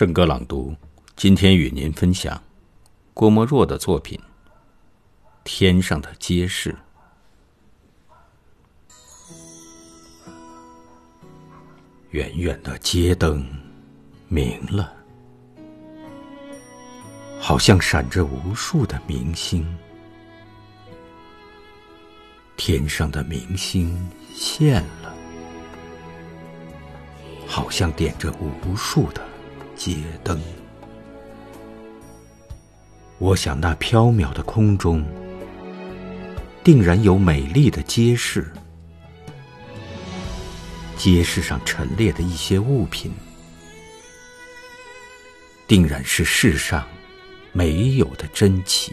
圣歌朗读，今天与您分享郭沫若的作品《天上的街市》。远远的街灯明了，好像闪着无数的明星。天上的明星现了，好像点着无数的。街灯，我想那飘渺的空中，定然有美丽的街市。街市上陈列的一些物品，定然是世上没有的珍奇。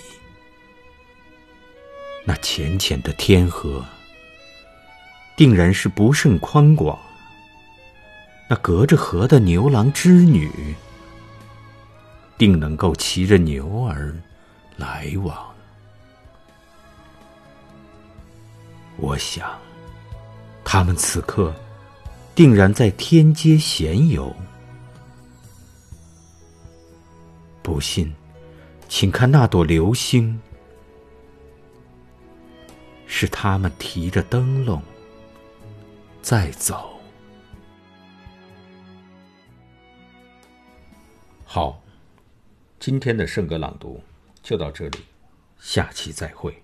那浅浅的天河，定然是不甚宽广。那隔着河的牛郎织女，定能够骑着牛儿来往。我想，他们此刻定然在天街闲游。不信，请看那朵流星，是他们提着灯笼在走。好，今天的圣歌朗读就到这里，下期再会。